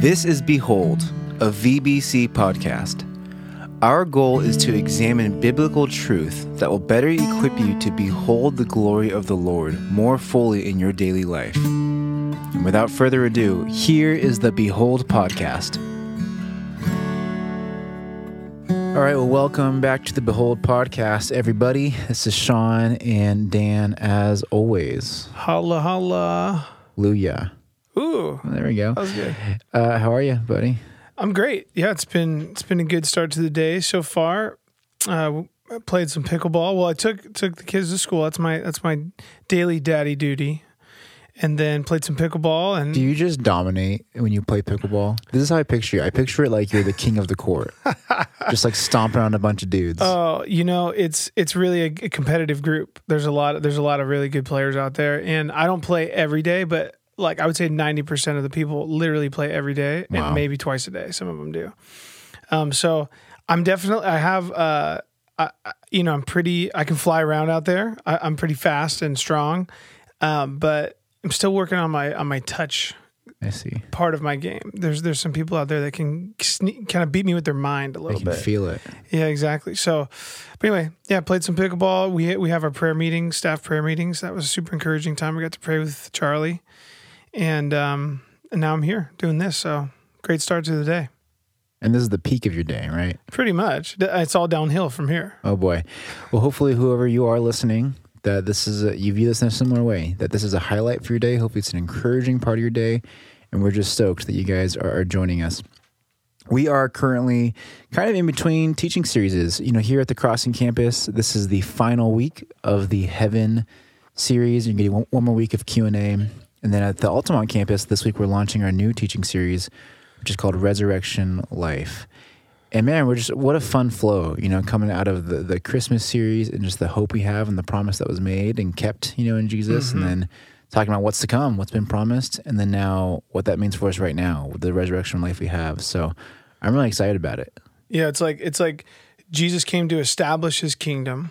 This is Behold, a VBC podcast. Our goal is to examine biblical truth that will better equip you to behold the glory of the Lord more fully in your daily life. And without further ado, here is the Behold podcast. All right, well, welcome back to the Behold podcast, everybody. This is Sean and Dan, as always. Holla holla. Hallelujah. Ooh, There we go. that was good. Uh, how are you, buddy? I'm great. Yeah, it's been it's been a good start to the day so far. Uh, I played some pickleball. Well, I took took the kids to school. That's my that's my daily daddy duty. And then played some pickleball and Do you just dominate when you play pickleball? This is how I picture you. I picture it like you're the king of the court, just like stomping on a bunch of dudes. Oh, you know, it's it's really a, a competitive group. There's a lot there's a lot of really good players out there, and I don't play every day, but like I would say, ninety percent of the people literally play every day, Wow. and maybe twice a day. Some of them do. Um, so I'm definitely I have uh, I, I- you know, I'm pretty. I can fly around out there. I, I'm pretty fast and strong, um, but I'm still working on my on my touch I see. part of my game. There's there's some people out there that can sne- kind of beat me with their mind a I little can bit. feel it. Yeah, exactly. So, but anyway, yeah, played some pickleball. We we have our prayer meetings, staff prayer meetings. That was a super encouraging time. We got to pray with Charlie, and um, and now I'm here doing this. So great start to the day. And this is the peak of your day, right? Pretty much, it's all downhill from here. Oh boy. Well, hopefully, whoever you are listening, that this is a, you view this in a similar way. That this is a highlight for your day. Hopefully, it's an encouraging part of your day, and we're just stoked that you guys are, are joining us. We are currently kind of in between teaching series. You know, here at the Crossing campus, this is the final week of the Heaven series. You're getting one, one more week of Q and A, and then at the Altamont campus this week, we're launching our new teaching series, which is called Resurrection Life. And man, we're just what a fun flow, you know, coming out of the, the Christmas series and just the hope we have and the promise that was made and kept, you know, in Jesus, and mm-hmm. then talking about what's to come, what's been promised, and then now what that means for us right now, with the resurrection life we have. So I'm really excited about it. Yeah, it's like it's like Jesus came to establish His kingdom,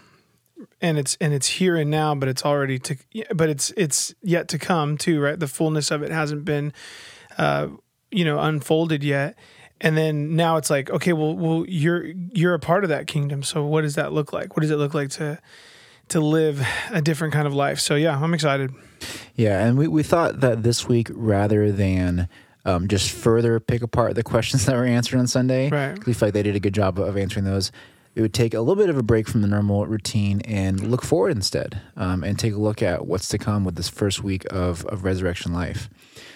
and it's and it's here and now, but it's already to, but it's it's yet to come too, right? The fullness of it hasn't been, uh, you know, unfolded yet. And then now it's like, okay, well, well, you're you're a part of that kingdom. So what does that look like? What does it look like to to live a different kind of life? So yeah, I'm excited. Yeah, and we, we thought that this week, rather than um, just further pick apart the questions that were answered on Sunday, Right. we felt like they did a good job of answering those. It would take a little bit of a break from the normal routine and look forward instead, um, and take a look at what's to come with this first week of, of resurrection life.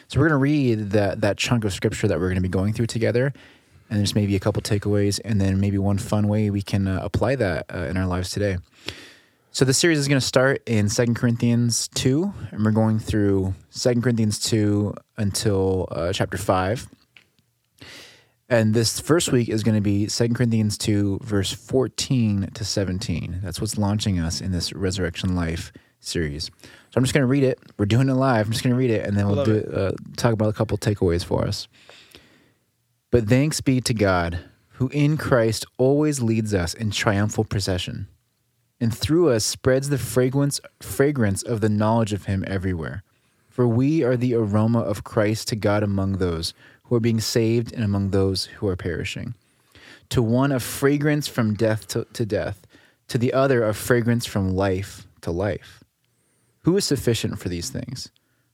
So we're going to read that that chunk of scripture that we're going to be going through together, and there's maybe a couple takeaways, and then maybe one fun way we can uh, apply that uh, in our lives today. So the series is going to start in 2 Corinthians 2, and we're going through 2 Corinthians 2 until uh, chapter 5. And this first week is going to be 2 Corinthians 2, verse 14 to 17. That's what's launching us in this Resurrection Life series. So I'm just going to read it. We're doing it live. I'm just going to read it, and then we'll do it. uh, talk about a couple takeaways for us. But thanks be to God, who in Christ always leads us in triumphal procession and through us spreads the fragrance fragrance of the knowledge of him everywhere. For we are the aroma of Christ to God among those who are being saved and among those who are perishing. To one a fragrance from death to, to death, to the other a fragrance from life to life. Who is sufficient for these things?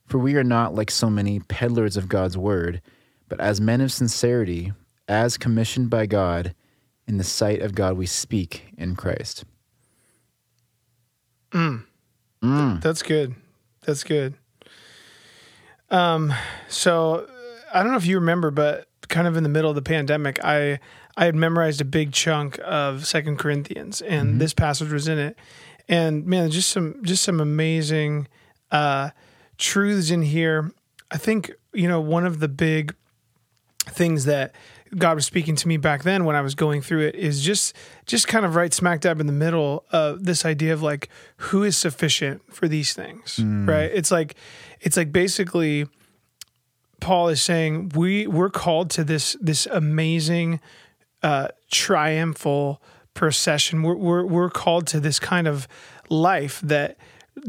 For we are not like so many peddlers of God's word, but as men of sincerity, as commissioned by God, in the sight of God we speak in Christ. That's good. That's good. Um, so I don't know if you remember, but kind of in the middle of the pandemic, I I had memorized a big chunk of Second Corinthians, and this passage was in it. And man, just some just some amazing uh, truths in here. I think you know one of the big things that God was speaking to me back then when I was going through it is just just kind of right smack dab in the middle of this idea of like who is sufficient for these things, right? It's like it's like basically Paul is saying we we're called to this this amazing uh, triumphal procession. We're, we're we're called to this kind of life that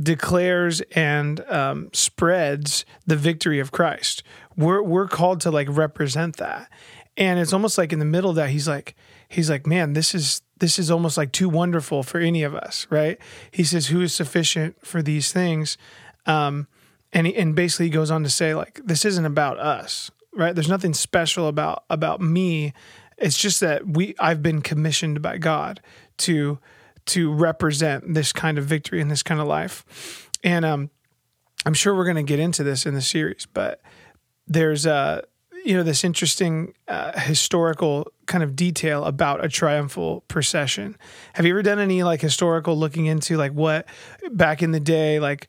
declares and um, spreads the victory of Christ. We're we're called to like represent that, and it's almost like in the middle of that he's like he's like man this is this is almost like too wonderful for any of us, right? He says who is sufficient for these things, um, and he, and basically he goes on to say like this isn't about us, right? There's nothing special about about me. It's just that we I've been commissioned by God to to represent this kind of victory and this kind of life. And um, I'm sure we're going to get into this in the series, but there's a you know this interesting uh, historical kind of detail about a triumphal procession. Have you ever done any like historical looking into like what back in the day like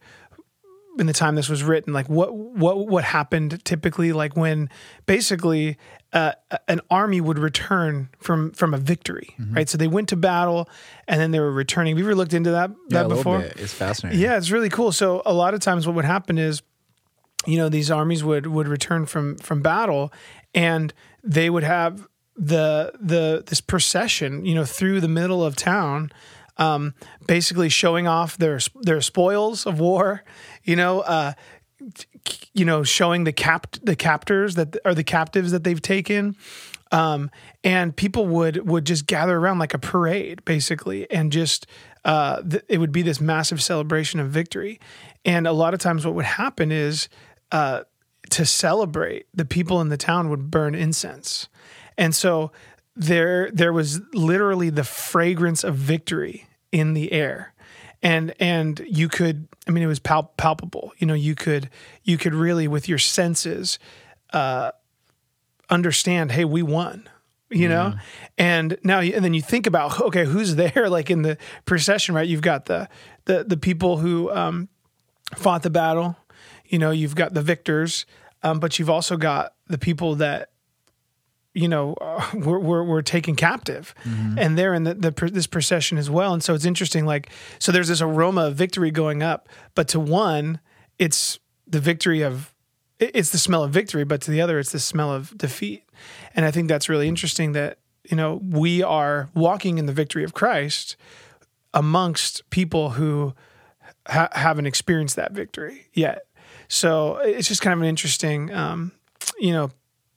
in the time this was written like what what what happened typically? Like when basically uh, an army would return from from a victory mm-hmm. right? So they went to battle and then they were returning. Have you ever looked into that yeah, that before? Yeah it's fascinating. Yeah it's really cool. So a lot of times what would happen is you know these armies would would return from from battle and they would have the the this procession you know through the middle of town um, basically showing off their their spoils of war, you know, uh, you know, showing the cap the captors that are the captives that they've taken. Um, and people would would just gather around like a parade, basically, and just uh, th- it would be this massive celebration of victory. And a lot of times, what would happen is uh, to celebrate, the people in the town would burn incense, and so there there was literally the fragrance of victory in the air. And and you could i mean it was pal- palpable. You know you could you could really with your senses uh understand hey we won you know? And now and then you think about okay who's there? Like in the procession right? You've got the the the people who um fought the battle. You know you've got the victors um but you've also got the people that you know, uh, we're, we're, we're taken captive mm-hmm. and they're in the, the, this procession as well. And so it's interesting, like, so there's this aroma of victory going up, but to one, it's the victory of, it's the smell of victory, but to the other, it's the smell of defeat. And I think that's really interesting that, you know, we are walking in the victory of Christ amongst people who ha- haven't experienced that victory yet. So it's just kind of an interesting, um, you know,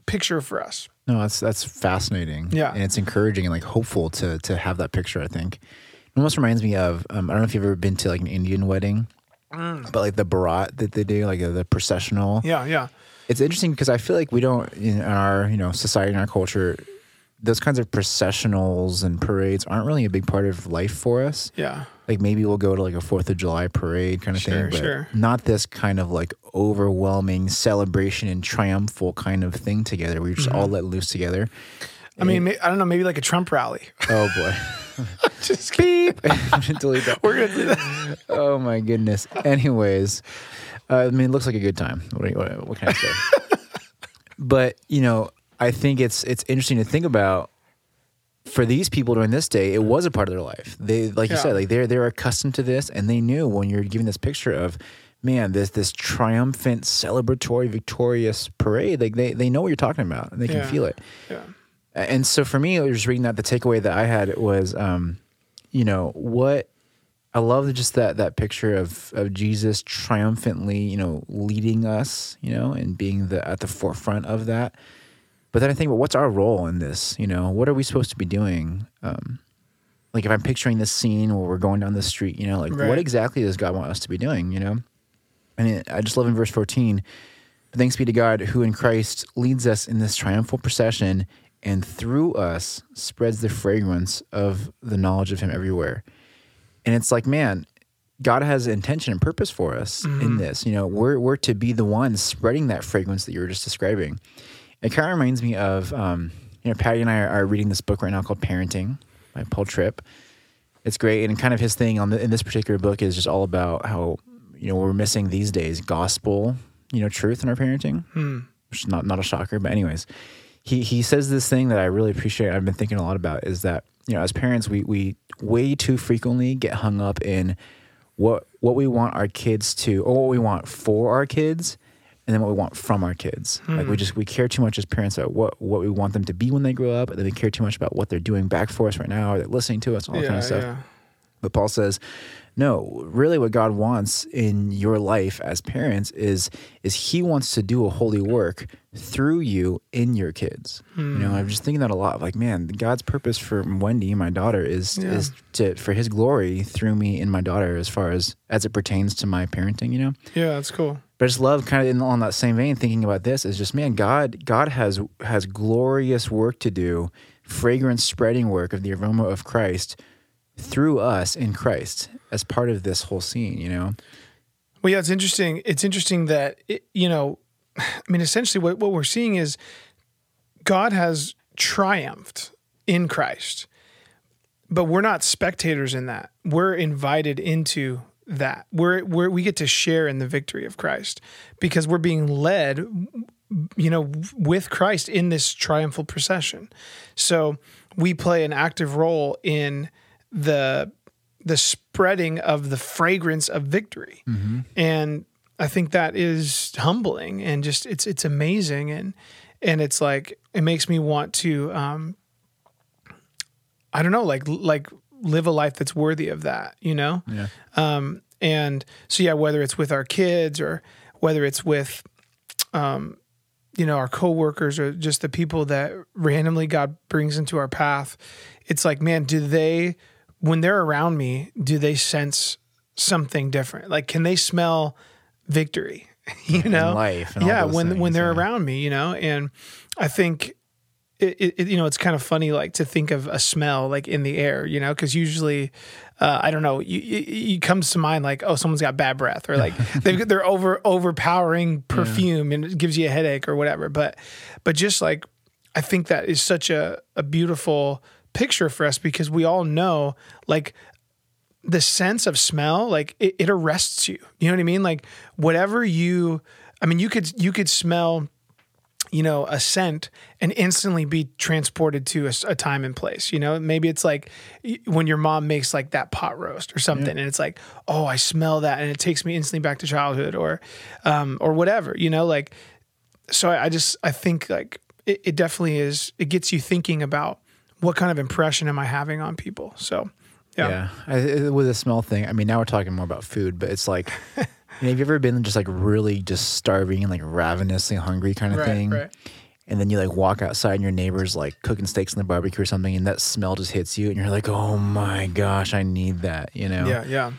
picture for us. No, that's that's fascinating. Yeah, and it's encouraging and like hopeful to to have that picture. I think it almost reminds me of um, I don't know if you've ever been to like an Indian wedding, mm. but like the barat that they do, like uh, the processional. Yeah, yeah. It's interesting because I feel like we don't in our you know society and our culture those kinds of processionals and parades aren't really a big part of life for us. Yeah. Like maybe we'll go to like a Fourth of July parade kind of sure, thing, but sure. not this kind of like overwhelming celebration and triumphal kind of thing together. We just mm-hmm. all let loose together. I mean, I don't know, maybe like a Trump rally. Oh boy. just beep. Delete that. We're gonna do that. Oh my goodness. Anyways, uh, I mean, it looks like a good time. What, what, what can I say? but you know, I think it's it's interesting to think about for these people during this day, it was a part of their life. They, like you said, like they're they're accustomed to this, and they knew when you're giving this picture of, man, this this triumphant, celebratory, victorious parade. Like they they know what you're talking about, and they yeah. can feel it. Yeah. And so for me, I was reading that the takeaway that I had was, um, you know, what I love just that that picture of of Jesus triumphantly, you know, leading us, you know, and being the at the forefront of that. But then I think, well, what's our role in this? You know, what are we supposed to be doing? Um, like if I'm picturing this scene where we're going down the street, you know, like right. what exactly does God want us to be doing? You know, and it, I just love in verse 14. Thanks be to God who in Christ leads us in this triumphal procession and through us spreads the fragrance of the knowledge of Him everywhere. And it's like, man, God has intention and purpose for us mm-hmm. in this. You know, we're we're to be the ones spreading that fragrance that you were just describing. It kind of reminds me of, um, you know, Patty and I are, reading this book right now called Parenting by Paul Tripp. It's great, and kind of his thing on the, in this particular book is just all about how you know we're missing these days gospel, you know, truth in our parenting, hmm. which is not not a shocker, but anyways, he he says this thing that I really appreciate. I've been thinking a lot about is that you know as parents we we way too frequently get hung up in what what we want our kids to or what we want for our kids and then what we want from our kids. Hmm. Like we just we care too much as parents about what what we want them to be when they grow up, and then we care too much about what they're doing back for us right now, or they're listening to us, all that yeah, kind of stuff. Yeah. But Paul says, no, really what God wants in your life as parents is is he wants to do a holy work through you in your kids. You know, I'm just thinking that a lot. Like, man, God's purpose for Wendy, my daughter, is Yeah. is to for his glory through me and my daughter as far as as it pertains to my parenting, you know? Yeah, that's cool. But I just love kind of in, on that same vein thinking about this is just man, God God has has glorious work to do, fragrance spreading work of the aroma of Christ through us in Christ as part of this whole scene, you know? Well, yeah, it's interesting. It's interesting that it, you know, I mean, essentially, what what we're seeing is God has triumphed in Christ, but we're not spectators in that. We're invited into that. We're we're we get to share in the victory of Christ because we're being led, you know, with Christ in this triumphal procession. So we play an active role in the the spreading of the fragrance of victory and i think that is humbling and just it's it's amazing and and it's like it makes me want to um i don't know like like live a life that's worthy of that you know? Yeah. um and so yeah whether it's with our kids or whether it's with um you know our coworkers or just the people that randomly god brings into our path it's like man do they when they're around me do they sense something different? Like can they smell victory? You know? life and all yeah when when they're yeah. around me you know? And i think it, it, you know it's kind of funny like to think of a smell like in the air you know because usually uh, i don't know you, you, it comes to mind like oh someone's got bad breath or like they've, they're over overpowering perfume and it gives you a headache or whatever. But but just like i think that is such a, a beautiful picture for us because we all know like the sense of smell like it, it arrests you. You know what i mean? Like whatever you i mean you could you could smell you know a scent and instantly be transported to a time and place you know? Maybe it's like when your mom makes like that pot roast or something and it's like oh i smell that and it takes me instantly back to childhood or um or whatever you know? Like so i, I just i think like it, it definitely is it gets you thinking about what kind of impression am i having on people so yeah, Yeah. I, with the smell thing, I mean, now we're talking more about food, but it's like, know, have you ever been just like really just starving and like ravenously hungry kind of Right, thing? right. And then you like walk outside and your neighbor's like cooking steaks on the barbecue or something, and that smell just hits you, and you're like, oh my gosh, I need that, you know? yeah yeah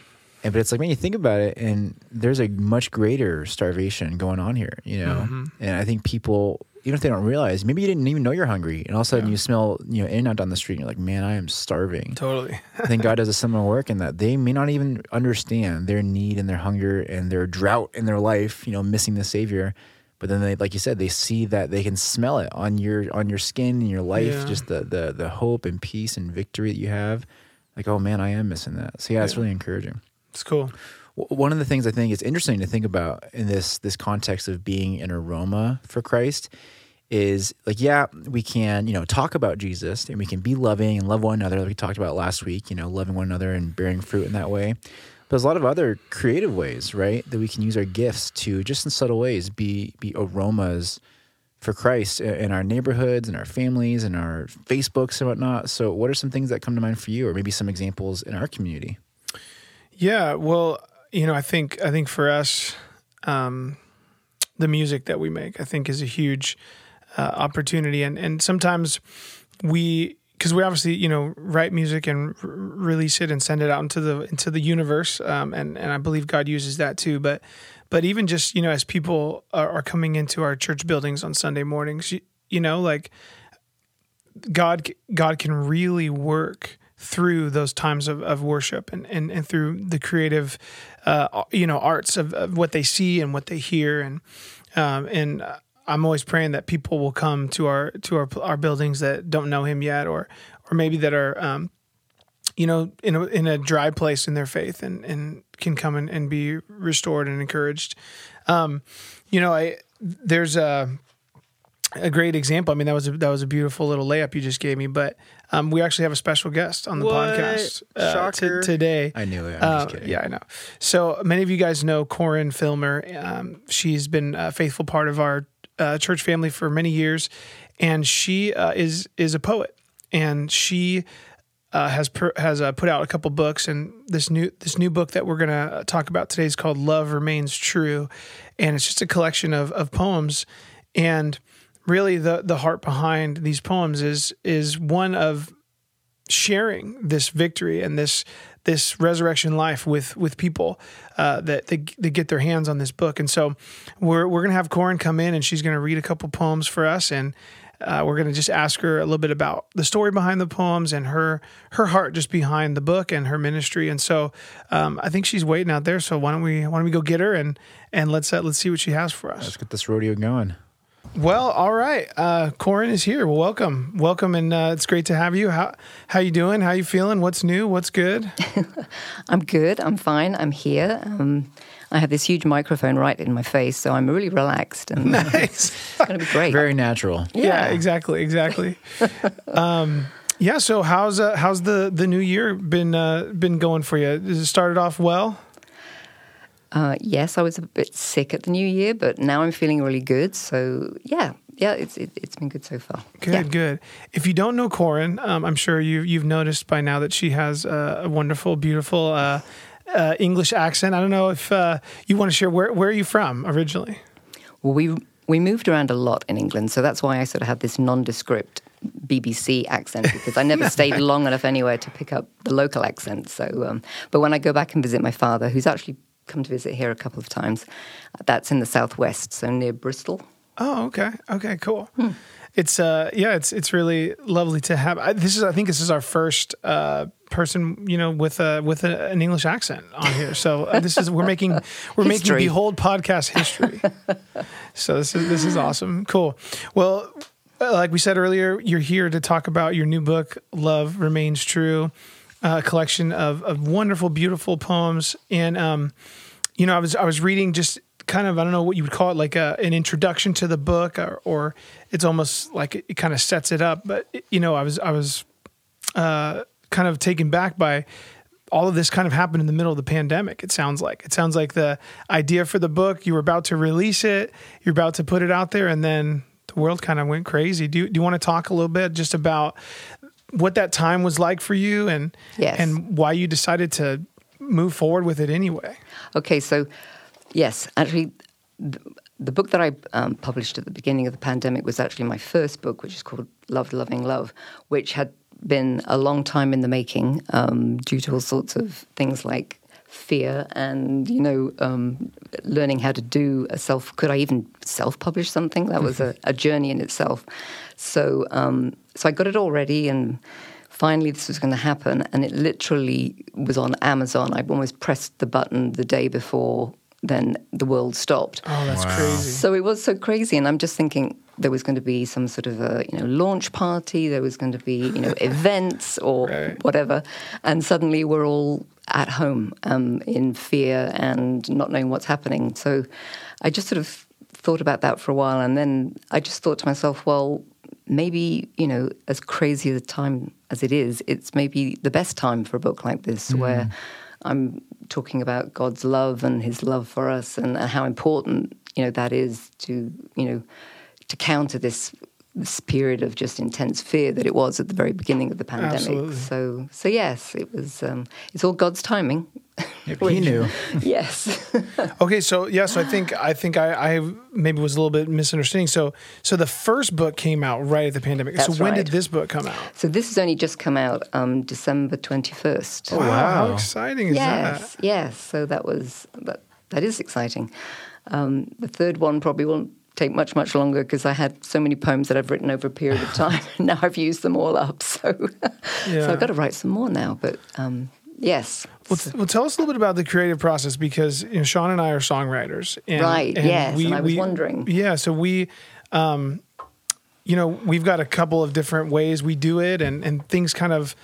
And, but it's like, when you think about it, and there's a much greater starvation going on here, you know? Mm-hmm. And I think people, even if they don't realize, maybe you didn't even know you're hungry, and all of a sudden you smell, you know, In-N-Out down the street, and you're like, man, I am starving. totally I think God does a similar work in that they may not even understand their need and their hunger and their drought in their life, you know, missing the Savior. But then they, like you said, they see that they can smell it on your on your skin and your life, Yeah. just the the the hope and peace and victory that you have. Like, oh man, I am missing that. So yeah, it's really encouraging. it's cool One of the things I think is interesting to think about in this this context of being an aroma for Christ is like, yeah, we can, you know, talk about Jesus and we can be loving and love one another, like we talked about last week, you know, loving one another and bearing fruit in that way. But there's a lot of other creative ways, right, that we can use our gifts to just in subtle ways be be aromas for Christ in our neighborhoods and our families and our Facebooks and whatnot. So, what are some things that come to mind for you, or maybe some examples in our community? Yeah, well, you know, I think I think for us, um, the music that we make, I think, is a huge uh, opportunity, and and sometimes we because we obviously you know write music and r- release it and send it out into the into the universe, um, and and I believe God uses that too, but. But even just you know, as people are, are coming into our church buildings on Sunday mornings, you, you know, like God God can really work through those times of, of worship and, and, and through the creative uh, you know arts of, of what they see and what they hear. And um, and I'm always praying that people will come to our to our our buildings that don't know him yet or or maybe that are um, you know in a in a dry place in their faith and and can come and, and be restored and encouraged. Um, you know I there's a a great example. I mean, that was a, that was a beautiful little layup you just gave me. But um, we actually have a special guest on the What? podcast uh, t- today. I knew it. I'm Uh, just kidding. yeah, I know. So many of you guys know Corin Filmer. Um, she's been a faithful part of our uh, church family for many years, and she uh, is is a poet, and she uh, has per, has uh, put out a couple books, and this new this new book that we're gonna talk about today is called "Love Remains True," and it's just a collection of of poems, and really the the heart behind these poems is is one of sharing this victory and this this resurrection life with with people uh, that they, they get their hands on this book. And so we're we're gonna have Corin come in and she's gonna read a couple poems for us and. Uh, we're going to just ask her a little bit about the story behind the poems and her her heart just behind the book and her ministry. And so um, I think she's waiting out there. So why don't we why don't we go get her and and let's uh, let's see what she has for us. Let's get this rodeo going. Well, all right. Uh, Corin is here. Well, welcome, welcome, and uh, it's great to have you. How how you doing? How you feeling? What's new? What's good? I'm good. I'm fine. I'm here. Um, I have this huge microphone right in my face, so I'm really relaxed, and uh, nice. it's going to be great. Very natural. Yeah, Yeah. exactly, exactly. um, yeah. So how's uh, how's the the new year been uh, been going for you? Has it started off well? Uh, yes, I was a bit sick at the new year, but now I'm feeling really good. So yeah, yeah, it's it, it's been good so far. Good, Yeah. good. If you don't know Corin, um, I'm sure you you've noticed by now that she has uh, a wonderful, beautiful uh, uh, English accent. I don't know if uh, you want to share where where are you from originally? Well, we we moved around a lot in England, so that's why I sort of have this nondescript BBC accent because I never stayed long enough anywhere to pick up the local accent. So, um, but when I go back and visit my father, who's actually come to visit here a couple of times, that's in the southwest, so near Bristol. Oh, okay. Okay, cool. It's uh yeah, it's it's really lovely to have. I, this is I think this is our first uh person, you know, with a with a, an English accent on here. So uh, this is we're making we're making History. behold podcast history. so this is this is awesome. Cool. Well, uh, like we said earlier, you're here to talk about your new book, Love Remains True, a collection of of wonderful, beautiful poems. And um, you know, I was I was reading just kind of I don't know what you would call it, like a, an introduction to the book, or, or it's almost like it, it kind of sets it up. But you know, I was I was uh, kind of taken back by all of this kind of happened in the middle of the pandemic. It sounds like it sounds like the idea for the book you were about to release it, you're about to put it out there, and then the world kind of went crazy. Do you, do you want to talk a little bit just about what that time was like for you and Yes. and why you decided to move forward with it anyway? Okay, so yes, actually, the, the book that I um, published at the beginning of the pandemic was actually my first book, which is called Love, Loving Love, which had been a long time in the making um, due to all sorts of things like fear and you know um, learning how to do a self could i even self-publish something? That was a, a journey in itself. So um, so i got it all ready and finally this was going to happen and it literally was on amazon. I almost pressed the button the day before then the world stopped Oh, that's Wow. crazy. so it was so crazy, and I'm just thinking there was going to be some sort of a you know launch party, there was going to be you know events or Right. whatever, and suddenly we're all at home um, in fear and not knowing what's happening. So I just sort of thought about that for a while, and then I just thought to myself, well, maybe you know as crazy a time as it is, it's maybe the best time for a book like this where. I'm talking about God's love and His love for us, and, and how important you know that is to you know to counter this this period of just intense fear that it was at the very beginning of the pandemic. Absolutely. So so yes, it was. Um, it's all God's timing. he knew. yes. Okay, so yeah, so I think I think I, I maybe was a little bit misunderstanding. So so the first book came out right at the pandemic. so That's when did this book come out? so this has only just come out um, December twenty first. Wow, how exciting is yes, that? yes. So that was that. That is exciting. Um, the third one probably won't take much much longer because I had so many poems that I've written over a period of time. And now I've used them all up, so Yeah. so I've got to write some more now. But um, yes, Well, t- well, tell us a little bit about the creative process because you know Sean and I are songwriters, and, Right, yes, and I was wondering. Yeah, so we, um, you know, we've got a couple of different ways we do it, and and things kind of.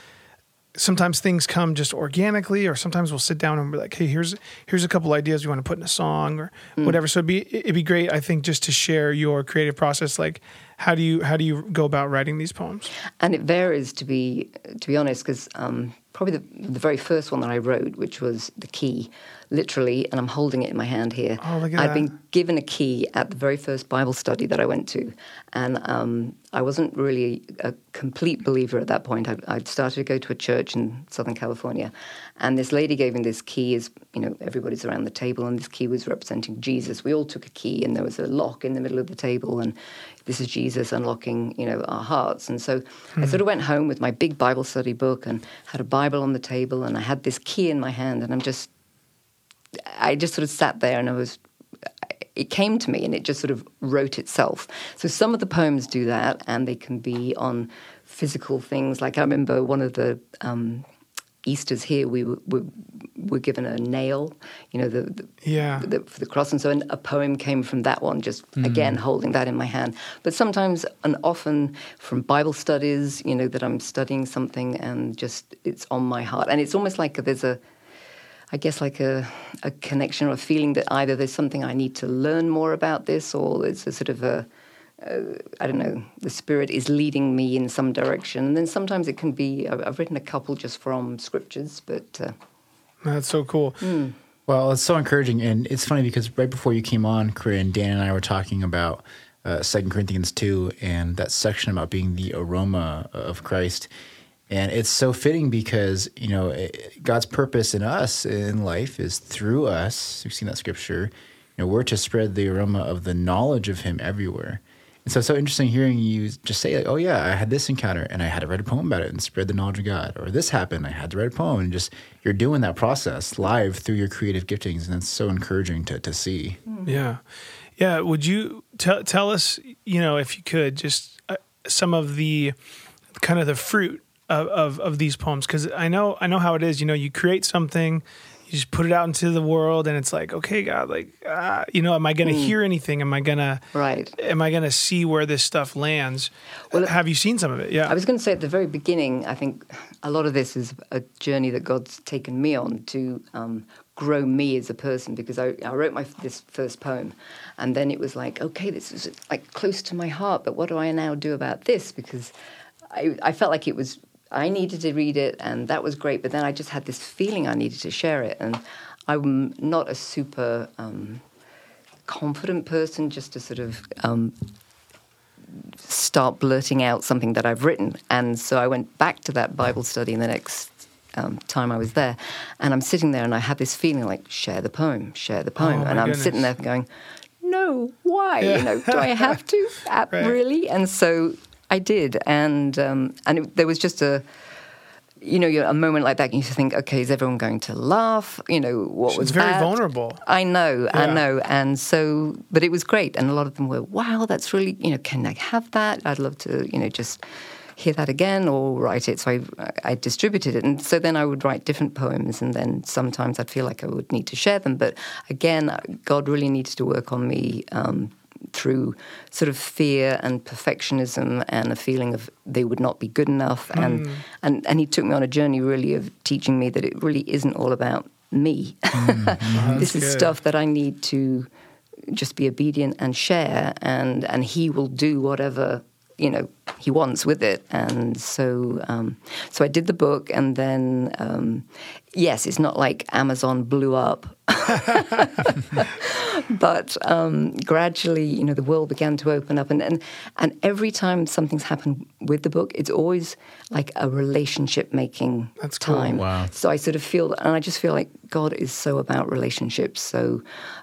Sometimes things come just organically, or sometimes we'll sit down and be like, "Hey, here's here's a couple ideas we want to put in a song, or Mm. whatever." So it'd be it'd be great, I think, just to share your creative process, like how do you how do you go about writing these poems? And it varies to be to be honest, because um, probably the, the very first one that I wrote, which was the key, literally, and I'm holding it in my hand here. Oh, I've that. been given a key at the very first Bible study that I went to, and um, I wasn't really a complete believer at that point. I, I'd started to go to a church in Southern California, and this lady gave me this key. As you know, everybody's around the table, and this key was representing Jesus. We all took a key, and there was a lock in the middle of the table, and this is Jesus unlocking, you know, our hearts. And so I sort of went home with my big Bible study book and had a Bible on the table, and I had this key in my hand, and I'm just, I just sort of sat there, and I was, it came to me, and it just sort of wrote itself. So some of the poems do that, and they can be on physical things. Like I remember one of the. Um, Easter's here, we were, were, were given a nail, you know, the, the Yeah. the, for the cross, and so an, a poem came from that one. Just again holding that in my hand, but sometimes and often from Bible studies, you know, that I'm studying something and just it's on my heart, and it's almost like there's a, I guess like a a connection or a feeling that either there's something I need to learn more about this, or it's a sort of a uh, don't know, the spirit is leading me in some direction. And then sometimes it can be, I've I've written a couple just from scriptures, but uh, That's so cool. Well, it's so encouraging, and it's funny because right before you came on, Corinne, Dan and I were talking about uh, Second Corinthians two and that section about being the aroma of Christ, and it's so fitting because you know it- God's purpose in us in life is through us. We've seen that scripture. You know, we're to spread the aroma of the knowledge of Him everywhere. And so it's so interesting hearing you just say, like, oh, yeah, I had this encounter and I had to write a poem about it and spread the knowledge of God. Or this happened, I had to write a poem. And just you're doing that process live through your creative giftings. And it's so encouraging to, to see. Yeah, yeah. Would you tell tell us, you know, if you could, just uh, some of the kind of the fruit of of, of these poems? Because I know I know how it is. You know, you create something, you just put it out into the world, and it's like, okay, God, like, ah, you know, am I going to hear anything? Am I gonna right. am I going to see where this stuff lands? Well, have you seen some of it? Yeah. I was going to say at the very beginning, I think a lot of this is a journey that God's taken me on to um, grow me as a person because I, I wrote my this first poem, and then it was like, okay, this is like close to my heart, but what do I now do about this? Because I, I felt like it was I needed to read it, and that was great. But then I just had this feeling I needed to share it, and I'm not a super um, confident person just to sort of um, start blurting out something that I've written. And so I went back to that Bible study in the next um, time I was there. And I'm sitting there and I had this feeling like, share the poem, share the poem. Oh, and I'm sitting there going, no, why? Yeah. You know, do I have to? Right. Really? And so I did. And, um, and it, there was just a, you know, a moment like that, you think, okay, is everyone going to laugh? You know, what It's was very that? vulnerable. I know, I know. And so, but it was great. And a lot of them were, wow, that's really, you know, can I have that? I'd love to, you know, just hear that again or write it. So I, I distributed it. And so then I would write different poems. And then sometimes I'd feel like I would need to share them. But again, God really needs to work on me. Um, through sort of fear and perfectionism and a feeling of they would not be good enough. Hmm. And and and he took me on a journey really of teaching me that it really isn't all about me. Hmm. This is good. stuff that I need to just be obedient and share, and and He will do whatever you know He wants with it. And so, um, so I did the book, and then um, yes, it's not like Amazon blew up. but um, gradually, you know, the world began to open up, and, and and every time something's happened with the book, it's always like a relationship making That's cool. time. Wow. So I sort of feel, and I just feel like God is so about relationships. So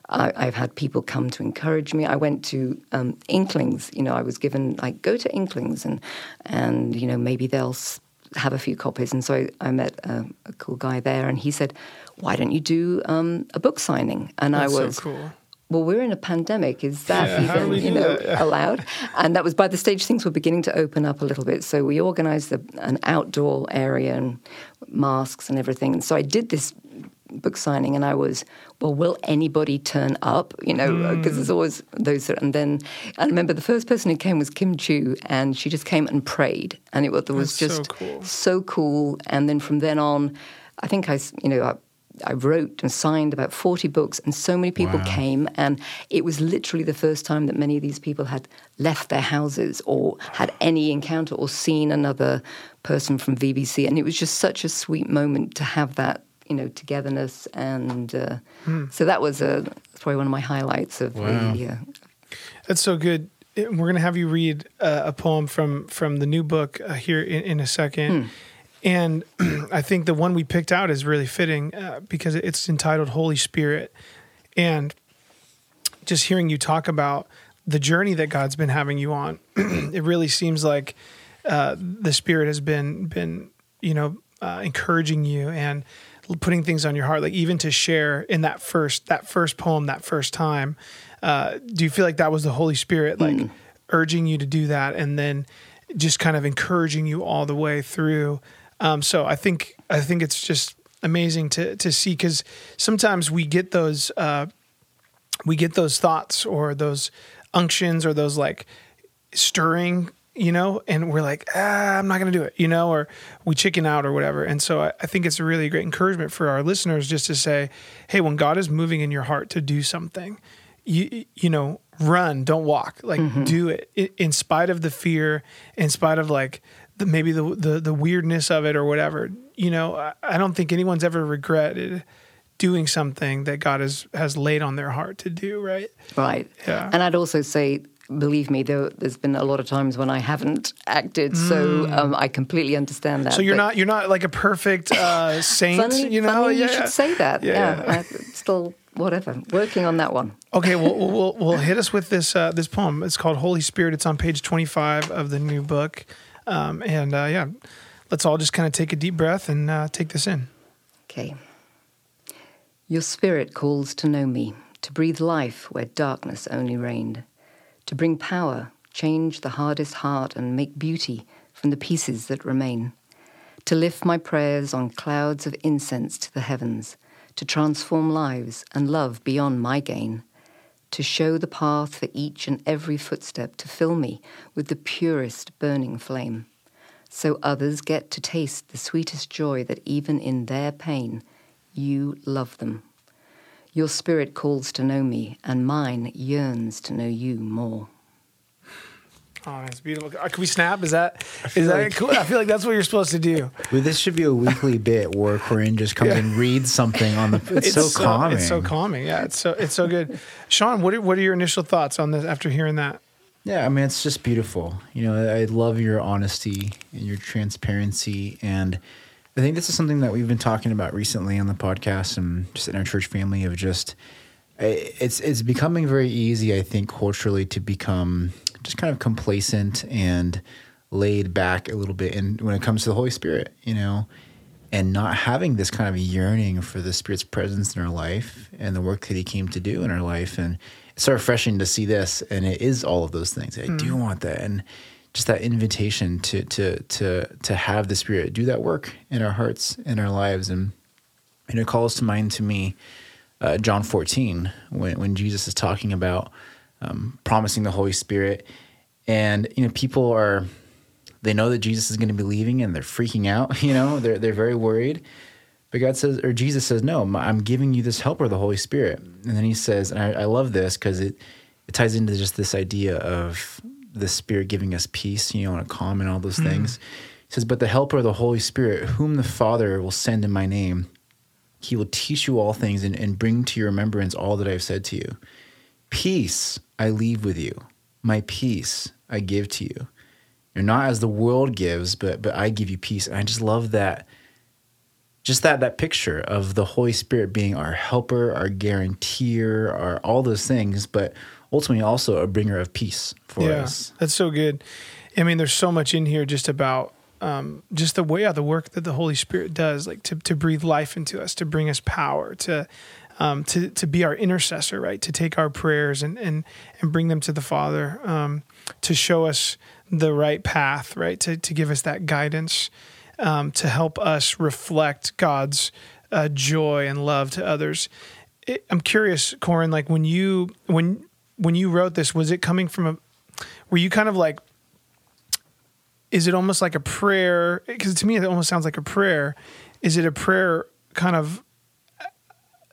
I, I've had people come to encourage me. I went to um, Inklings. You know, I was given like go to Inklings, and and you know maybe they'll. Have a few copies, and so I, I met a, a cool guy there, and he said, "Why don't you do um, a book signing?" And That's I so was, cool. well, we're in a pandemic. Is that Yeah, even you know? Yeah. allowed? And that was by the stage things were beginning to open up a little bit. So we organised a, an outdoor area and masks and everything. And so I did this book signing, and I was, well, will anybody turn up? You know, Hmm. because there's always those. that- And then I remember the first person who came was Kim Chu, and she just came and prayed, and it was, it was That's so just cool. so cool. And then from then on, I think I, you know, I, I wrote and signed about 40 books, and so many people Wow. came. And it was literally the first time that many of these people had left their houses or had any encounter or seen another person from VBC. And it was just such a sweet moment to have that, you know, togetherness. And uh, so that was uh, probably one of my highlights of Wow. the. Uh, That's so good. We're going to have you read uh, a poem from from the new book uh, here in, in a second. And I think the one we picked out is really fitting uh, because it's entitled Holy Spirit. And just hearing you talk about the journey that God's been having you on, it really seems like uh, the Spirit has been been you know uh, encouraging you and putting things on your heart, like even to share in that first that first poem that first time. Uh, do you feel like that was the Holy Spirit like urging you to do that, and then just kind of encouraging you all the way through? Um, so I think I think it's just amazing to to see because sometimes we get those. Uh, we get those thoughts or those unctions or those like stirring, you know, and we're like, ah, I'm not going to do it, you know, or we chicken out or whatever. And so I, I think it's a really great encouragement for our listeners just to say, hey, when God is moving in your heart to do something, you you know, run, don't walk, like do it in, in spite of the fear, in spite of like the, maybe the, the the weirdness of it or whatever. You know, I, I don't think anyone's ever regretted doing something that God has has laid on their heart to do, right? Right. Yeah. And I'd also say, believe me, there, there's been a lot of times when I haven't acted, so um, I completely understand that. Mm. So you're not you're not like a perfect uh, saint, Funny, you know? funny you should say that. Yeah, Yeah, yeah. I, still whatever. Working on that one. Okay, well, we'll, we'll we'll hit us with this uh, this poem. It's called Holy Spirit. It's on page 25 of the new book, um, and uh, yeah, let's all just kind of take a deep breath and uh, take this in. Okay. Your spirit calls to know me, to breathe life where darkness only reigned, to bring power, change the hardest heart, and make beauty from the pieces that remain, to lift my prayers on clouds of incense to the heavens, to transform lives and love beyond my gain, to show the path for each and every footstep, to fill me with the purest burning flame so others get to taste the sweetest joy that even in their pain, you love them. Your spirit calls to know me, and mine yearns to know you more. Oh, that's beautiful. Uh, can we snap? Is that is feel that like- cool? I feel like that's what you're supposed to do. Well, this should be a weekly bit where Corinne just comes and reads something on the. It's, so, calming. It's so calming. Yeah, it's so it's so good. Sean, what are what are your initial thoughts on this after hearing that? Yeah, I mean, it's just beautiful. You know, I love your honesty and your transparency. And I think this is something that we've been talking about recently on the podcast and just in our church family of just, it's, it's becoming very easy, I think, culturally to become just kind of complacent and laid back a little bit. And when it comes to the Holy Spirit, you know, and not having this kind of yearning for the Spirit's presence in our life and the work that He came to do in our life. And it's so refreshing to see this, and it is all of those things. I do mm. want that, and just that invitation to to to to have the Spirit do that work in our hearts, in our lives, and and it calls to mind to me uh, John 14 when when Jesus is talking about um, promising the Holy Spirit, and you know people are they know that Jesus is going to be leaving and they're freaking out. You know, they're they're very worried. But God says, or Jesus says, no, I'm giving you this helper, the Holy Spirit. And then He says, and I, I love this because it it ties into just this idea of the Spirit giving us peace, you know, and a calm and all those mm. things. He says, but the helper, of the Holy Spirit, whom the Father will send in my name, He will teach you all things and, and bring to your remembrance all that I have said to you. Peace I leave with you, my peace I give to you. You're not as the world gives, but but I give you peace. And I just love that just that that picture of the Holy Spirit being our helper, our guarantor, our all those things, but ultimately also a bringer of peace for yeah, us. that's so good. I mean, there's so much in here just about um, just the way, yeah, the work that the Holy Spirit does, like to to breathe life into us, to bring us power, to um, to to be our intercessor, right? To take our prayers and and and bring them to the Father, um, to show us the right path, right? To to give us that guidance, um, to help us reflect God's uh, joy and love to others. It, I'm curious, Corin, like when you when when you wrote this, was it coming from a were you kind of like is it almost like a prayer? Because to me it almost sounds like a prayer. Is it a prayer kind of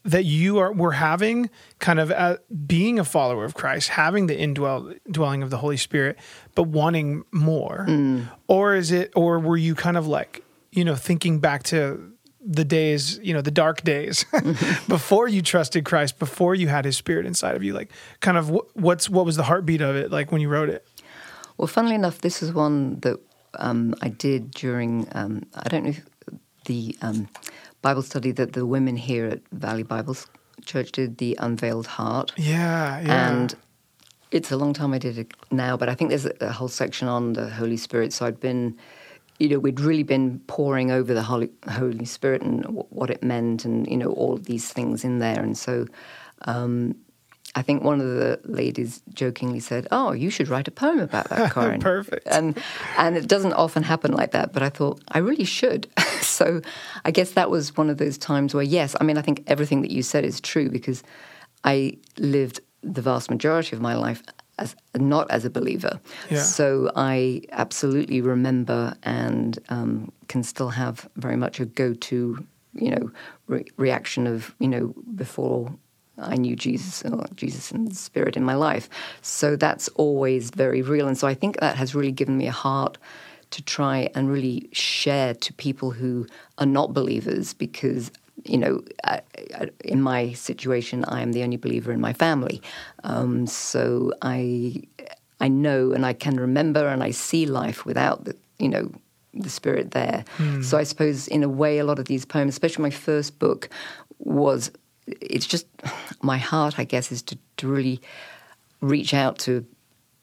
that you are were having kind of at being a follower of Christ, having the indwell dwelling of the Holy Spirit, but wanting more? Mm. Or is it or were you kind of like, you know, thinking back to the days, you know, the dark days before you trusted Christ, before you had his spirit inside of you, like kind of wh- what's what was the heartbeat of it like when you wrote it? Well, funnily enough, this is one that um, I did during, um, I don't know if the um, Bible study that the women here at Valley Bible Church did, the Unveiled Heart. Yeah, yeah. And it's a long time I did it now, but I think there's a, a whole section on the Holy Spirit. So I'd been, you know, we'd really been poring over the Holy, Holy Spirit and w- what it meant and, you know, all of these things in there. And so um, I think one of the ladies jokingly said, "Oh, you should write a poem about that, Corin." Perfect. And and it doesn't often happen like that, but I thought I really should. so I guess that was one of those times where, yes, I mean, I think everything that you said is true because I lived the vast majority of my life as not as a believer. Yeah. So I absolutely remember and um, can still have very much a go-to, you know, re- reaction of you know before I knew Jesus or Jesus and the Spirit in my life. So that's always very real. And so I think that has really given me a heart to try and really share to people who are not believers because. You know, I, I, in my situation, I am the only believer in my family, um, so I I know and I can remember and I see life without the you know the spirit there. So I suppose in a way, a lot of these poems, especially my first book, was it's just my heart, I guess, is to, to really reach out to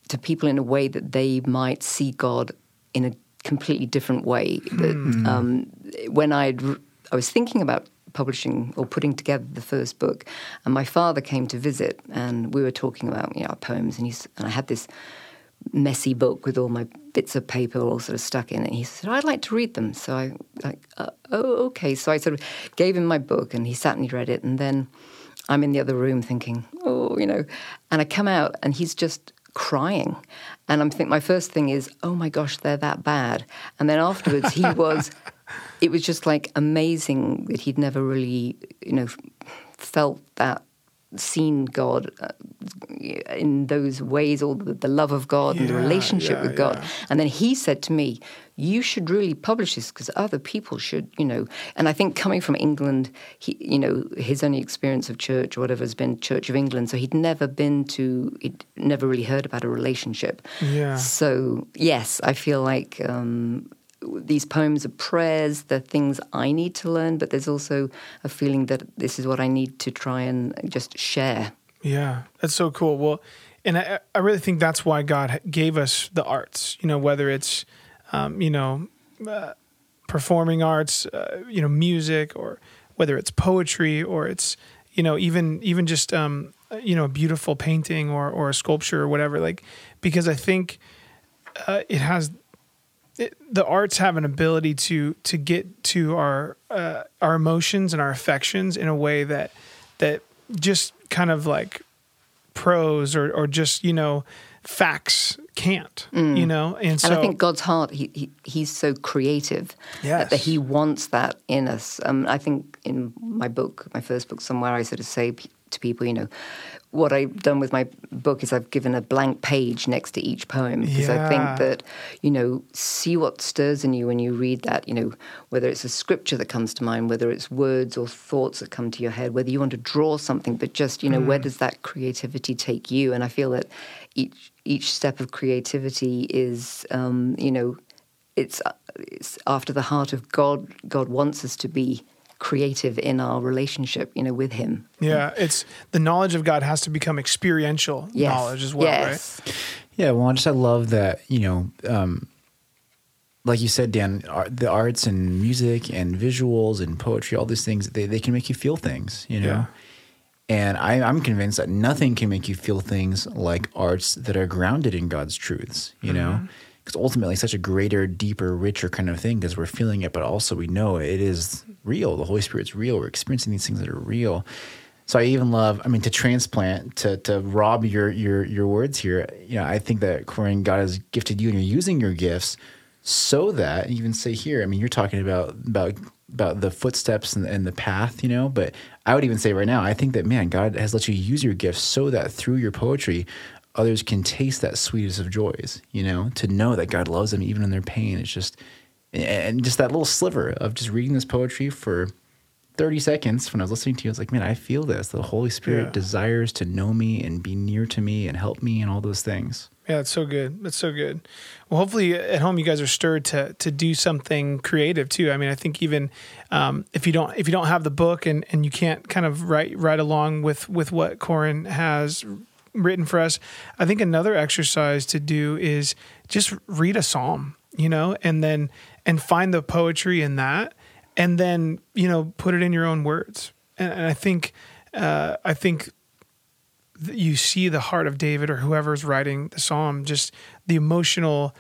to people in a way that they might see God in a completely different way. That um, when I'd I was thinking about publishing or putting together the first book, and my father came to visit, and we were talking about you know our poems, and he's and I had this messy book with all my bits of paper all sort of stuck in it. He said, "I'd like to read them." So I like, uh, "Oh, okay." So I sort of gave him my book, and he sat and he read it, and then I'm in the other room thinking, "Oh, you know," and I come out, and he's just crying, and I'm think my first thing is, "Oh my gosh, they're that bad," and then afterwards he was. It was just like amazing that he'd never really, you know, felt that seen God uh, in those ways, or the, the love of God and the relationship yeah, with God. yeah. And then he said to me, "You should really publish this because other people should, you know." And I think coming from England, he, you know, his only experience of church or whatever has been Church of England, so he'd never been to, he'd never really heard about a relationship. Yeah. So yes, I feel like. Um, these poems are prayers, they're things I need to learn, but there's also a feeling that this is what I need to try and just share. Yeah, that's so cool. Well, and I, I really think that's why God gave us the arts. You know, whether it's, um, you know, uh, performing arts, uh, you know, music, or whether it's poetry, or it's, you know, even even just, um, you know, a beautiful painting or or a sculpture or whatever. Like, because I think uh, it has. It, the arts have an ability to to get to our uh, our emotions and our affections in a way that that just kind of like prose or or just you know facts can't you know? And so and I think God's heart, he, he he's so creative that, that he wants that in us. Um, I think in my book, my first book, somewhere I sort of say p- to people, you know, what I've done with my book is I've given a blank page next to each poem because I think that you know, see what stirs in you when you read that. You know, whether it's a scripture that comes to mind, whether it's words or thoughts that come to your head, whether you want to draw something, but just you know, where does that creativity take you? And I feel that each each step of creativity is, um, you know, it's it's after the heart of God. God wants us to be creative in our relationship, you know, with Him. yeah it's the knowledge of god has to become experiential Yes. knowledge as well yes. Yeah, well, I just I love that you know, um, like you said, Dan, art, the arts and music and visuals and poetry, all these things, they they can make you feel things, you know. Yeah. And I, I'm convinced that nothing can make you feel things like arts that are grounded in God's truths, you know, because ultimately, such a greater, deeper, richer kind of thing because we're feeling it, but also we know it is real. The Holy Spirit's real. We're experiencing these things that are real. So I even love, I mean, to transplant, to to rob your your your words here. You know, I think that Corinne, God has gifted you, and you're using your gifts so that even say here. I mean, you're talking about about about the footsteps and, and the path, you know. But I would even say right now, I think that man, God has let you use your gifts so that through your poetry, others can taste that sweetest of joys. You know, to know that God loves them even in their pain. It's just, and just that little sliver of just reading this poetry for 30 seconds when I was listening to you, I was like, man, I feel this. The Holy Spirit Yeah. desires to know me and be near to me and help me and all those things. Yeah, it's so good. It's so good. Well, hopefully at home you guys are stirred to to do something creative too. I mean, I think even um, if you don't if you don't have the book and, and you can't kind of write right along with with what Corin has written for us, I think another exercise to do is just read a psalm, you know, and then and find the poetry in that, and then you know put it in your own words. And, and I think uh, I think th- you see the heart of David or whoever's writing the psalm, just the emotional,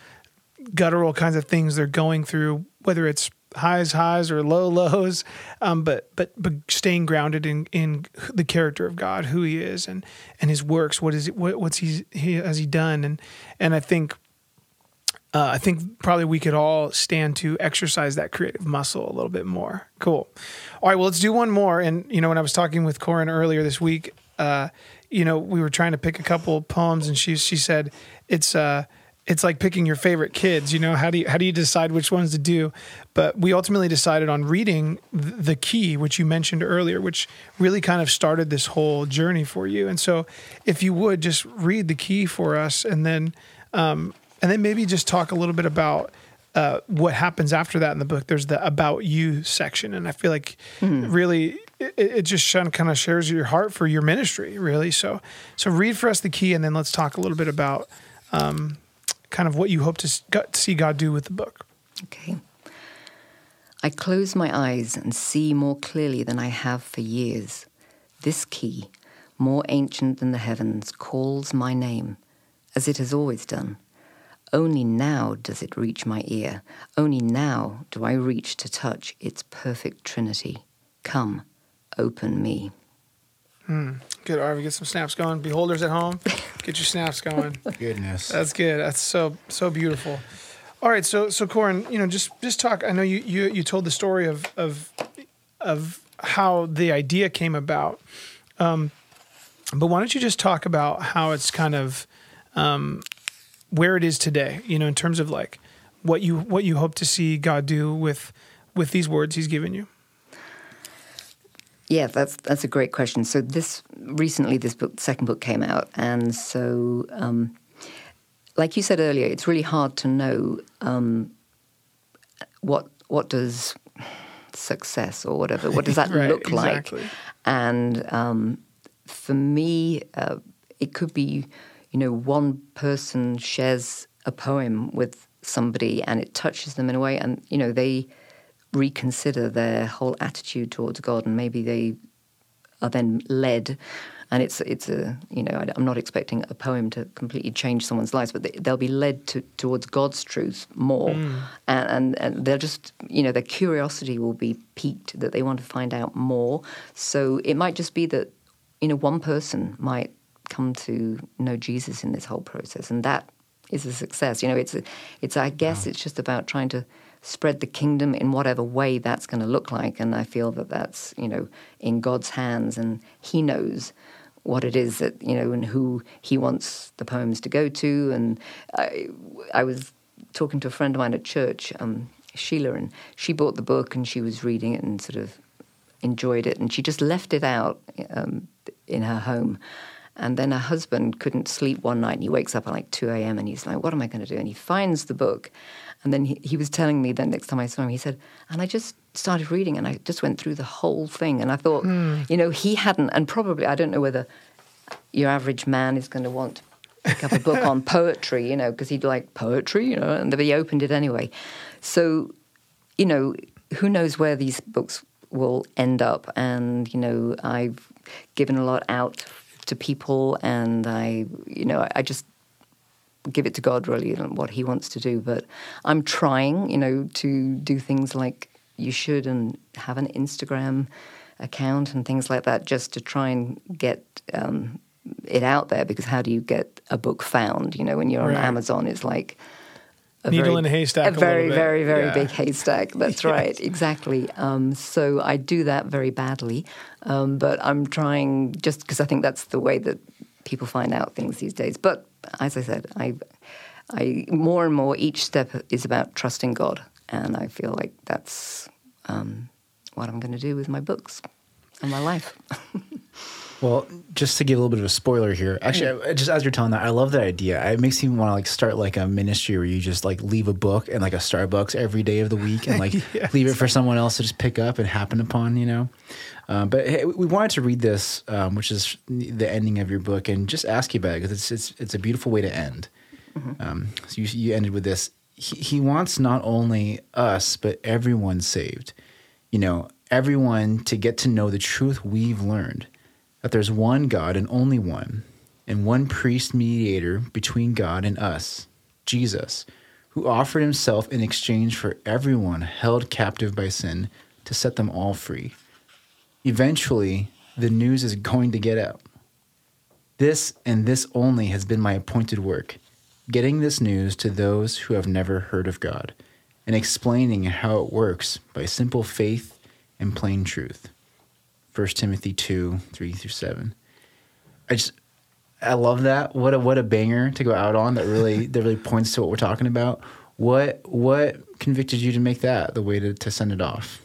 guttural kinds of things they're going through, whether it's highs, highs or low lows, um, but but but staying grounded in in the character of God, who He is, and and His works. What is it? What, what's He He has He done? And and I think. Uh, I think probably we could all stand to exercise that creative muscle a little bit more. Cool. All right, well, let's do one more. And you know, when I was talking with Corin earlier this week, uh, you know, we were trying to pick a couple poems, and she she said it's uh it's like picking your favorite kids. You know, how do you how do you decide which ones to do? But we ultimately decided on reading the key, which you mentioned earlier, which really kind of started this whole journey for you. And so, if you would just read the key for us, and then um, and then maybe just talk a little bit about. Uh, what happens after that in the book? There's the about you section, and I feel like really it, it just kind of shares your heart for your ministry, really. So, so read for us the key, and then let's talk a little bit about um, kind of what you hope to see God do with the book. Okay. I close my eyes and see more clearly than I have for years. This key, more ancient than the heavens, calls my name, as it has always done. Only now does it reach my ear. Only now do I reach to touch its perfect trinity. Come, open me. Good, Arvin, get some snaps going. Beholders at home, get your snaps going. Goodness. That's good. That's so so beautiful. All right, so so Corin, you know, just just talk. I know you you you told the story of of of how the idea came about, um, but why don't you just talk about how it's kind of um, where it is today? You know, in terms of like what you what you hope to see God do with with these words He's given you. Yeah, that's that's a great question. So this recently, this book, second book came out, and so um, like you said earlier, it's really hard to know um, what what does success or whatever what does that Right, look exactly. like, and um, for me, uh, it could be you know one person shares a poem with somebody and it touches them in a way, and you know they reconsider their whole attitude towards God, and maybe they are then led. And it's it's a you know I, am not expecting a poem to completely change someone's lives, but they, they'll be led to, towards God's truth more, hmm. and, and and they'll just you know their curiosity will be piqued that they want to find out more. So it might just be that you know one person might come to know Jesus in this whole process, and that is a success. You know, it's a, it's I guess it's just about trying to spread the kingdom in whatever way that's going to look like, and I feel that that's you know in God's hands, and He knows what it is that you know and who He wants the poems to go to. And I, I was talking to a friend of mine at church, um, Sheila, and she bought the book and she was reading it and sort of enjoyed it, and she just left it out um, in her home. And then her husband couldn't sleep one night, and he wakes up at like 2 a.m. and he's like, What am I going to do? And he finds the book. And then he, he was telling me the next time I saw him, he said, And I just started reading and I just went through the whole thing. And I thought, hmm. you know, he hadn't, and probably, I don't know whether your average man is going to want to pick up a book on poetry, you know, because he'd like poetry, you know, and he opened it anyway. So, you know, who knows where these books will end up? And, you know, I've given a lot out to people and I, you know, I, I just give it to God really and what He wants to do. But I'm trying, you know, to do things like you should and have an Instagram account and things like that just to try and get um, it out there because how do you get a book found? You know, when you're on Right. Amazon, it's like a Needle very, in a haystack A a very, very, very Yeah. big haystack. That's right, exactly. Um, so I do that very badly, um, but I'm trying just because I think that's the way that people find out things these days. But as I said, I, I more and more each step is about trusting God, and I feel like that's um, what I'm going to do with my books and my life. Well, just to give a little bit of a spoiler here, actually, I- just as you're telling that, I love that idea. It makes me want to like start like a ministry where you just like leave a book in like a Starbucks every day of the week and like Yes. leave it for someone else to just pick up and happen upon, you know. Um, but hey, we wanted to read this, um, which is the ending of your book, and just ask you about it because it's it's it's a beautiful way to end. Um, so you you ended with this. He, he wants not only us but everyone saved. You know, everyone to get to know the truth we've learned that there's one God and only one, and one priest mediator between God and us, Jesus, who offered himself in exchange for everyone held captive by sin to set them all free. Eventually, the news is going to get out. This and this only has been my appointed work getting this news to those who have never heard of God and explaining how it works by simple faith and plain truth. 1 Timothy 2 3 through 7. I just, I love that. What a, what a banger to go out on that really, that really points to what we're talking about. What, what convicted you to make that the way to, to send it off?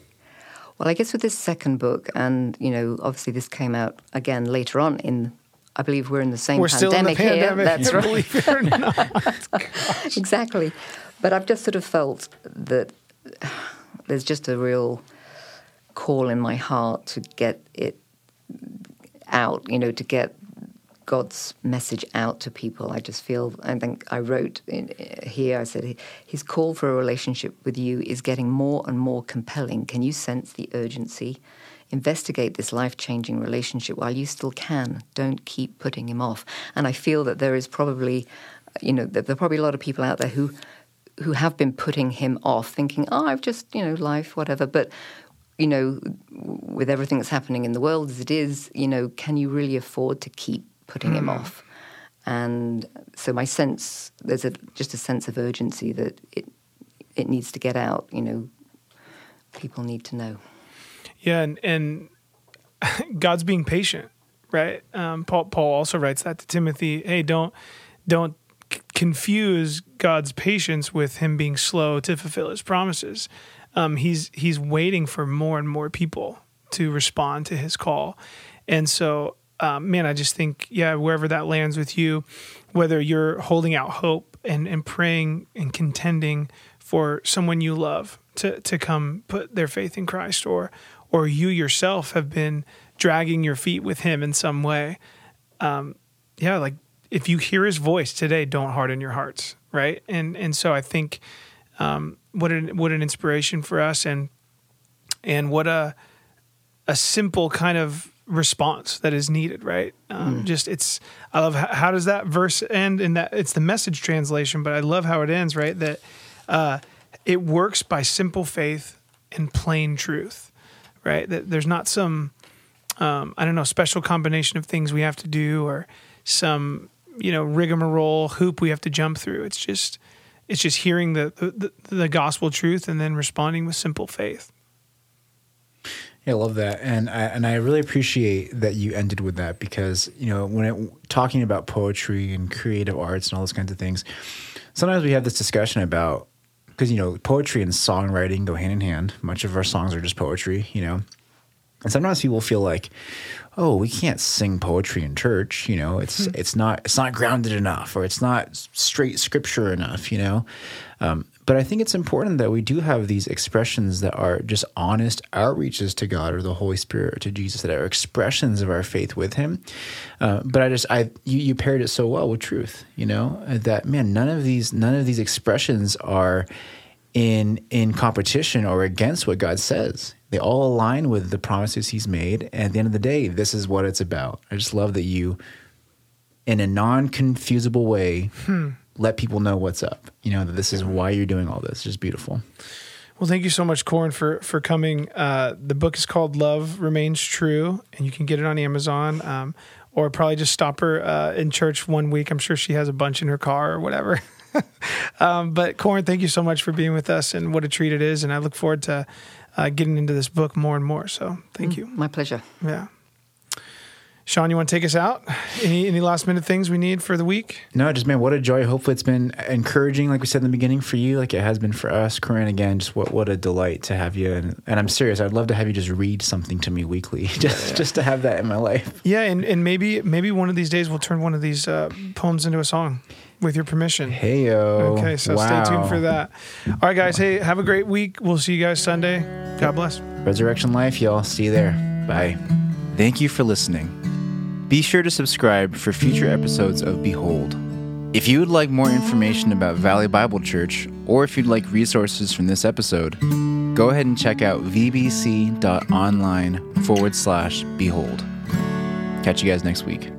Well, I guess with this second book, and you know, obviously this came out again later on in. I believe we're in the same We're still in the pandemic, pandemic. here. That's right. Believe it or not. exactly. But I've just sort of felt that there's just a real call in my heart to get it out, you know, to get God's message out to people. I just feel, I think I wrote in, uh, here, I said, His call for a relationship with you is getting more and more compelling. Can you sense the urgency? Investigate this life changing relationship while you still can. Don't keep putting him off. And I feel that there is probably, you know, there there are probably a lot of people out there who who have been putting him off, thinking, oh, I've just, you know, life, whatever. But, you know, with everything that's happening in the world as it is, you know, can you really afford to keep putting him off? And so my sense, there's a, just a sense of urgency that it, it needs to get out, you know, people need to know. Yeah, and, and God's being patient, right? Um, Paul Paul also writes that to Timothy. Hey, don't don't c- confuse God's patience with Him being slow to fulfill His promises. Um, he's he's waiting for more and more people to respond to His call, and so um, man, I just think yeah, wherever that lands with you, whether you're holding out hope and and praying and contending for someone you love to to come put their faith in Christ or or you yourself have been dragging your feet with him in some way um, yeah like if you hear his voice today don't harden your hearts right? And and so i think um, what an what an inspiration for us and and what a a simple kind of response that is needed right? Um, just it's i love how, how does that verse end? In that it's the message translation but i love how it ends right? That uh, it works by simple faith and plain truth right? That there's not some um, i don't know special combination of things we have to do or some you know rigmarole hoop we have to jump through. It's just it's just hearing the the, the gospel truth and then responding with simple faith. Yeah, I love that, and I, and I really appreciate that you ended with that because you know when it, talking about poetry and creative arts and all those kinds of things, sometimes we have this discussion about because you know poetry and songwriting go hand in hand. Much of our songs are just poetry, you know, and sometimes people feel like, oh, we can't sing poetry in church. You know, it's it's not it's not grounded enough, or it's not straight scripture enough. You know, um, but I think it's important that we do have these expressions that are just honest outreaches to God or the Holy Spirit or to Jesus that are expressions of our faith with Him. Uh, but I just I you, you paired it so well with truth. You know that man, none of these none of these expressions are in in competition or against what God says. They all align with the promises He's made. And at the end of the day, this is what it's about. I just love that you, in a non-confusable way, let people know what's up. You know that this is why you're doing all this. It's just beautiful. well thank you so much Corin for for coming uh, the book is called love remains true and you can get it on amazon um, or probably just stop her uh, in church one week i'm sure she has a bunch in her car or whatever um, but Corin, thank you so much for being with us, and what a treat it is. And I look forward to uh, getting into this book more and more. So thank you. My pleasure. Yeah. Sean, you want to take us out? Any any last minute things we need for the week? No, just man, what a joy. Hopefully, it's been encouraging, like we said in the beginning, for you, like it has been for us. Corinne, again, just what what a delight to have you. And, and I'm serious. I'd love to have you just read something to me weekly, just yeah. just to have that in my life. Yeah, and, and maybe maybe one of these days we'll turn one of these uh, poems into a song, with your permission. Hey yo. Okay, so wow. stay tuned for that. All right, guys. Hey, have a great week. We'll see you guys Sunday. God bless. Resurrection Life, y'all. See you there. Bye. Thank you for listening. Be sure to subscribe for future episodes of Behold. If you would like more information about Valley Bible Church, or if you'd like resources from this episode, go ahead and check out vbc.online forward slash behold. Catch you guys next week.